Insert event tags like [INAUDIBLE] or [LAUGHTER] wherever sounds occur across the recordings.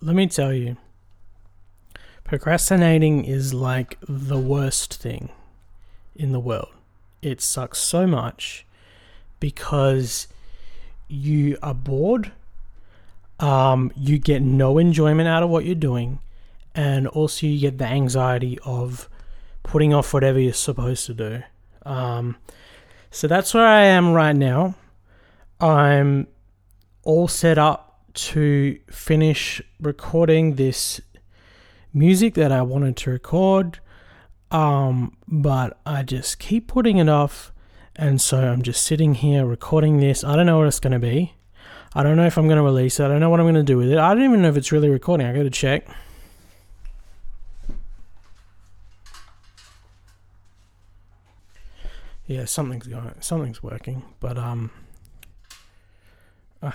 let me tell you, procrastinating is like the worst thing in the world. It sucks so much because you are bored, um, you get no enjoyment out of what you're doing, and also you get the anxiety of putting off whatever you're supposed to do. Um, so that's where I am right now. I'm all set up to finish recording this music that I wanted to record. Um, but I just keep putting it off. And so I'm just sitting here recording this. I don't know what it's going to be. I don't know if I'm going to release it. I don't know what I'm going to do with it. I don't even know if it's really recording. I got to check. Yeah, something's going. Something's working, but um, I,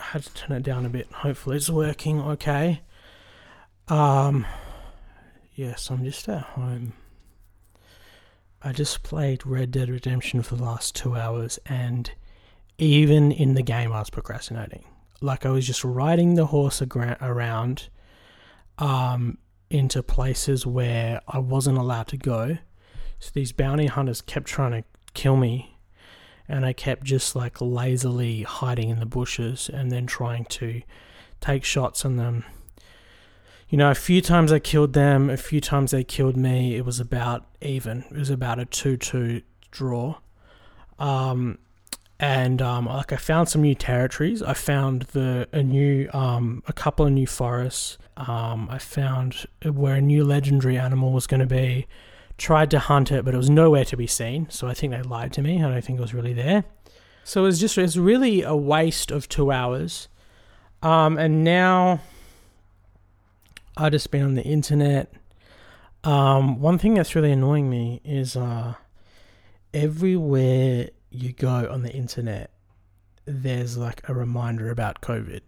had to turn it down a bit. Hopefully, it's working okay. Um, yes, I'm just at home. I just played Red Dead Redemption for the last two hours, and even in the game, I was procrastinating. Like I was just riding the horse around, um, into places where I wasn't allowed to go so these bounty hunters kept trying to kill me, and I kept just like lazily hiding in the bushes and then trying to take shots on them. You know, a few times I killed them, a few times they killed me. It was about even. It was about a 2 2 draw. Um, and um, like I found some new territories. I found the a new um, a couple of new forests. Um, I found where a new legendary animal was going to be tried to hunt it, but it was nowhere to be seen. So I think they lied to me. I don't think it was really there. So it was just, it was really a waste of two hours. Um, and now I've just been on the internet. Um, one thing that's really annoying me is uh, everywhere you go on the internet, there's like a reminder about COVID.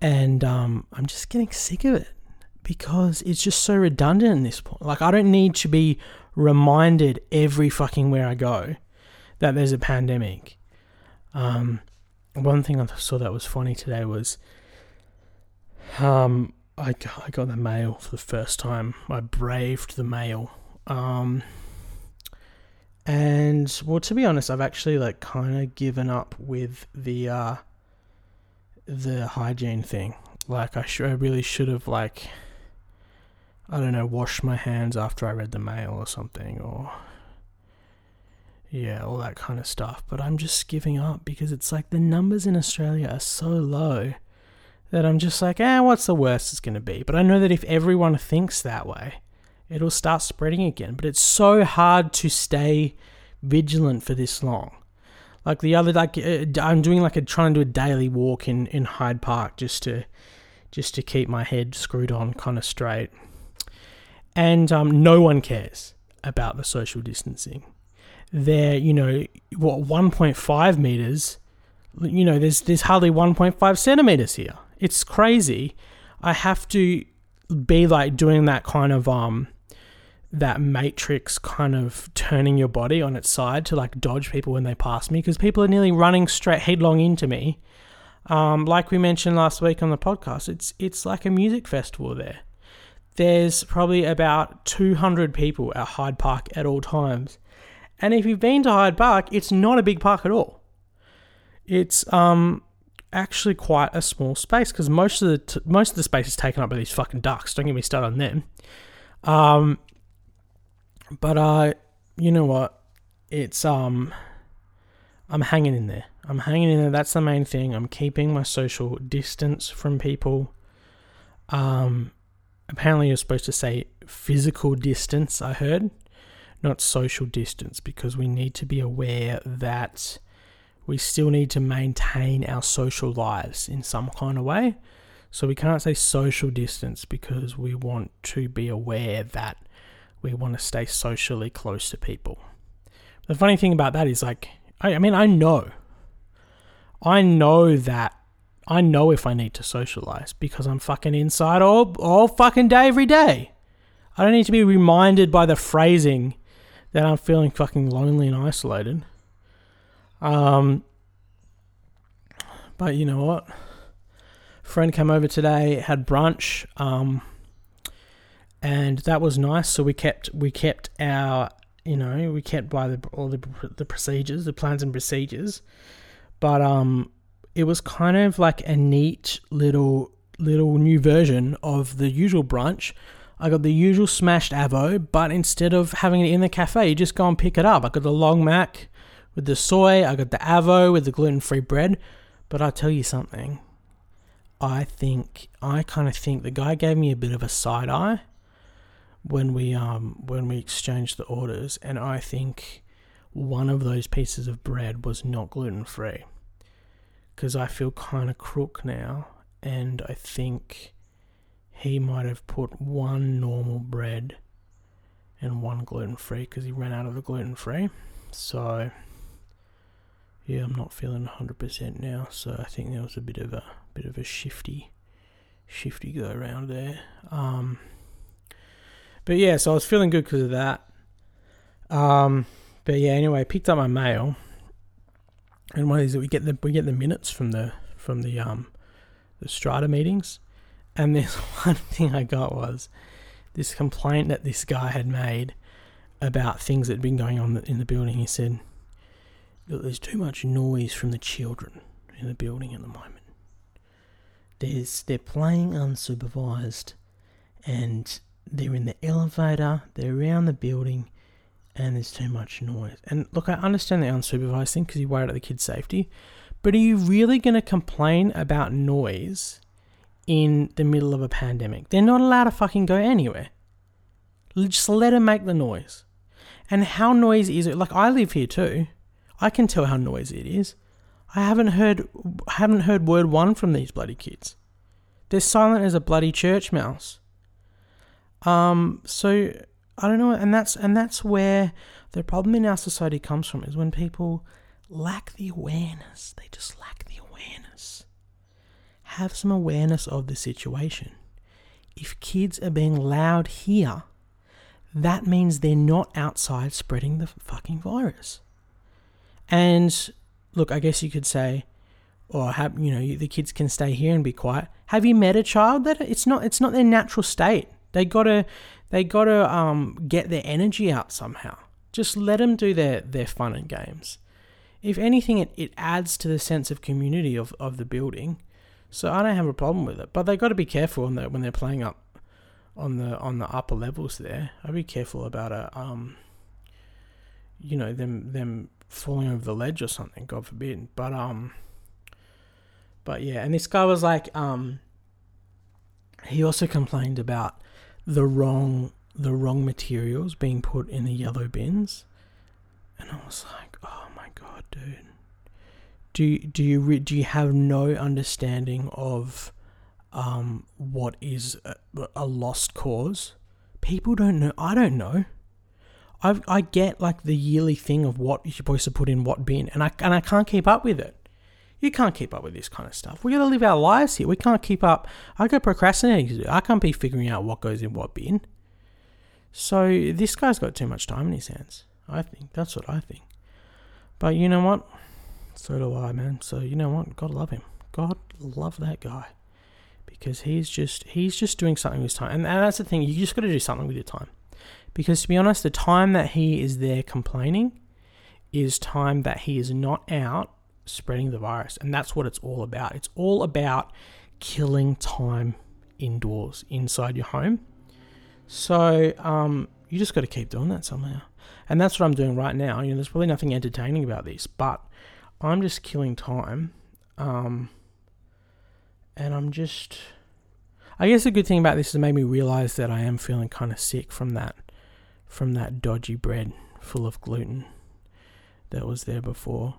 And um, I'm just getting sick of it because it's just so redundant at this point. Like, I don't need to be reminded every fucking where I go that there's a pandemic. Um, one thing I saw that was funny today was um, I, I got the mail for the first time. I braved the mail. Um, and well, to be honest, I've actually like kind of given up with the uh, the hygiene thing. Like I, sh- I really should have like I don't know, wash my hands after I read the mail or something, or yeah, all that kind of stuff. But I'm just giving up because it's like the numbers in Australia are so low that I'm just like, eh, what's the worst it's going to be? But I know that if everyone thinks that way, it'll start spreading again. But it's so hard to stay vigilant for this long. Like the other, like uh, I'm doing like a trying to do a daily walk in in Hyde Park just to just to keep my head screwed on kind of straight and um, no one cares about the social distancing. They're, you know, what 1.5 meters. You know, there's there's hardly 1.5 centimeters here. It's crazy. I have to be like doing that kind of um that matrix kind of turning your body on its side to like dodge people when they pass me because people are nearly running straight headlong into me. Um, like we mentioned last week on the podcast, it's it's like a music festival there there's probably about 200 people at Hyde Park at all times. And if you've been to Hyde Park, it's not a big park at all. It's um actually quite a small space because most of the t- most of the space is taken up by these fucking ducks. Don't get me started on them. Um, but uh, you know what? It's um, I'm hanging in there. I'm hanging in there. That's the main thing. I'm keeping my social distance from people. Um, apparently you're supposed to say physical distance, I heard, not social distance, because we need to be aware that we still need to maintain our social lives in some kind of way. So we can't say social distance because we want to be aware that we want to stay socially close to people. The funny thing about that is like, I, I mean, I know. I know that I know if I need to socialize because I'm fucking inside all, all fucking day, every day. I don't need to be reminded by the phrasing that I'm feeling fucking lonely and isolated. Um, but you know what? friend came over today, had brunch, um, and that was nice. So we kept we kept our you know we kept by the all the the procedures, the plans and procedures, but um, it was kind of like a neat little little new version of the usual brunch. I got the usual smashed avo, but instead of having it in the cafe, you just go and pick it up. I got the long mac with the soy. I got the avo with the gluten free bread. But I'll tell you something. I think I kind of think the guy gave me a bit of a side eye when we um when we exchanged the orders, and I think one of those pieces of bread was not gluten free because I feel kind of crook now, and I think he might have put one normal bread and one gluten free because he ran out of the gluten free. So yeah, I'm not feeling 100% now, so I think there was a bit of a bit of a shifty shifty go around there. Um, but yeah, so I was feeling good because of that. Um, but yeah, anyway, picked up my mail, and one of these we get the we get the minutes from the from the um the strata meetings, and this [LAUGHS] one thing I got was this complaint that this guy had made about things that had been going on in the building. He said, "Look, there's too much noise from the children in the building at the moment. There's they're playing unsupervised, and they're in the elevator, they're around the building, and there's too much noise. And look, I understand the unsupervised thing because you worry about the kid's safety, but are you really going to complain about noise in the middle of a pandemic? They're not allowed to fucking go anywhere. Just let them make the noise. And how noisy is it? Like I live here too. I can tell how noisy it is. I haven't heard haven't heard word one from these bloody kids. They're silent as a bloody church mouse. Um, so I don't know, and that's and that's where the problem in our society comes from is when people lack the awareness. They just lack the awareness. Have some awareness of the situation. If kids are being loud here, that means they're not outside spreading the fucking virus. And look, I guess you could say, oh, or have you know the kids can stay here and be quiet. Have you met a child that it's not it's not their natural state? They gotta they gotta um, get their energy out somehow. Just let them do their their fun and games. If anything, it, it adds to the sense of community of, of the building. So I don't have a problem with it. But they got to be careful when they when they're playing up on the on the upper levels there. I'd be careful about a um you know them them falling over the ledge or something. God forbid. But um but yeah, and this guy was like um he also complained about the wrong the wrong materials being put in the yellow bins, and I was like, oh my god, dude. Do do you re- do you have no understanding of um, what is a, a lost cause? People don't know. I don't know. I I get like the yearly thing of what you're supposed to put in what bin, and I and I can't keep up with it. You can't keep up with this kind of stuff. We got to live our lives here. We can't keep up. I got procrastinating to do. I can't be figuring out what goes in what bin. So this guy's got too much time in his hands. I think that's what I think. But you know what? So do I, man. So you know what? God love him. God love that guy because he's just he's just doing something with his time, and, and that's the thing. You just got to do something with your time. Because to be honest, the time that he is there complaining is time that he is not out spreading the virus. And that's what it's all about. It's all about killing time indoors, inside your home. So um, you just got to keep doing that somehow. And that's what I'm doing right now. You know, there's probably nothing entertaining about this, but I'm just killing time. Um, and I'm just. I guess the good thing about this is it made me realize that I am feeling kind of sick from that, from that dodgy bread full of gluten that was there before.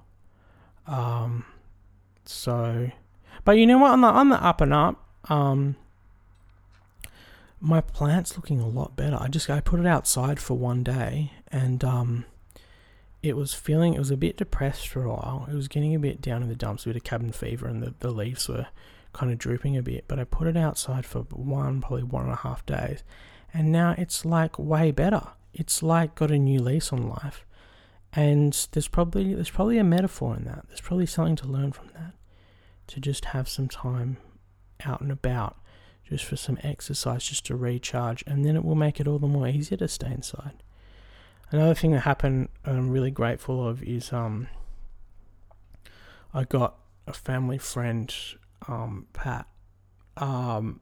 Um, so, but you know what? On the on the up and up, um, my plant's looking a lot better. I just I put it outside for one day, and um, it was feeling it was a bit depressed for a while. It was getting a bit down in the dumps, a bit of cabin fever, and the, the leaves were kind of drooping a bit. But I put it outside for one, probably one and a half days, and now it's like way better. It's like got a new lease on life. And there's probably there's probably a metaphor in that. There's probably something to learn from that. To just have some time out and about just for some exercise, just to recharge, and then it will make it all the more easier to stay inside. Another thing that happened, I'm really grateful of, is um, I got a family friend, um, Pat, um,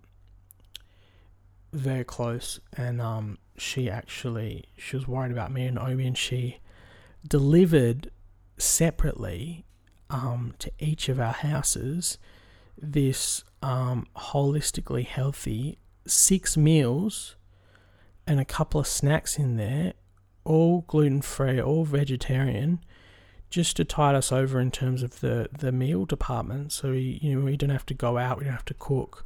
very close, and um, she actually she was worried about me and Obi, and she delivered separately um, to each of our houses this um, holistically healthy six meals and a couple of snacks in there, all gluten free, all vegetarian, just to tide us over in terms of the, the meal department. So we, you know we don't have to go out, we don't have to cook.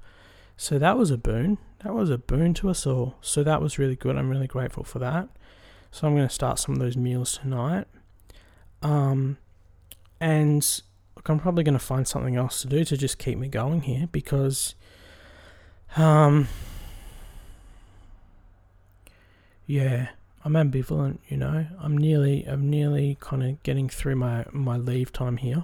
So that was a boon. That was a boon to us all. So that was really good. I'm really grateful for that. So I'm going to start some of those meals tonight. Um, and look, I'm probably going to find something else to do to just keep me going here because, um, yeah, I'm ambivalent. You know, I'm nearly, I'm nearly kind of getting through my my leave time here.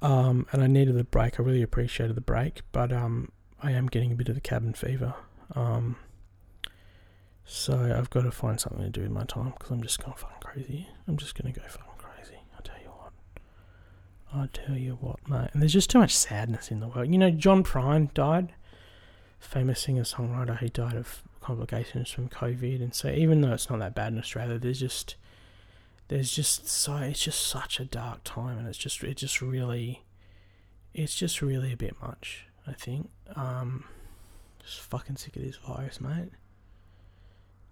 Um, and I needed the break. I really appreciated the break, but um, I am getting a bit of the cabin fever. Um, so I've got to find something to do with my time because I'm just going fucking crazy. I'm just going to go fucking crazy. I tell you what. I tell you what, mate. And there's just too much sadness in the world. You know, John Prine died, famous singer songwriter. He died of complications from COVID, and so even though it's not that bad in Australia, there's just there's just so it's just such a dark time, and it's just it just really it's just really a bit much. I think. Um, just fucking sick of this virus, mate.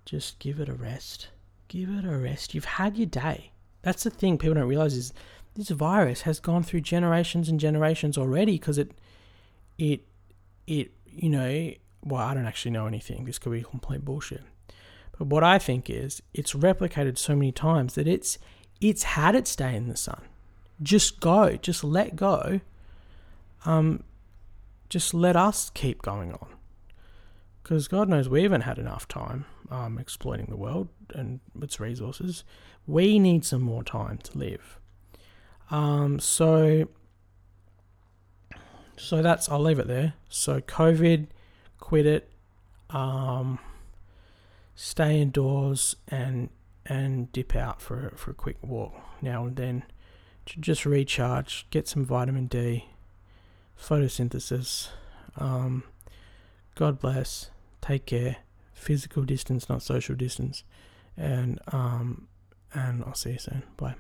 Just give it a rest. Give it a rest. You've had your day. That's the thing people don't realize is this virus has gone through generations and generations already because it, it, it, you know, well, I don't actually know anything. This could be complete bullshit. But what I think is it's replicated so many times that it's it's had its day in the sun. Just go, just let go. Um, just let us keep going on. Because God knows we haven't had enough time um, exploiting the world and its resources. We need some more time to live. Um, so, so that's I'll leave it there. So COVID, quit it, um, stay indoors, and and dip out for for a quick walk now and then to just recharge, get some vitamin D, photosynthesis. Um, God bless. Take care. Physical distance, not social distance. And um, and I'll see you soon. Bye.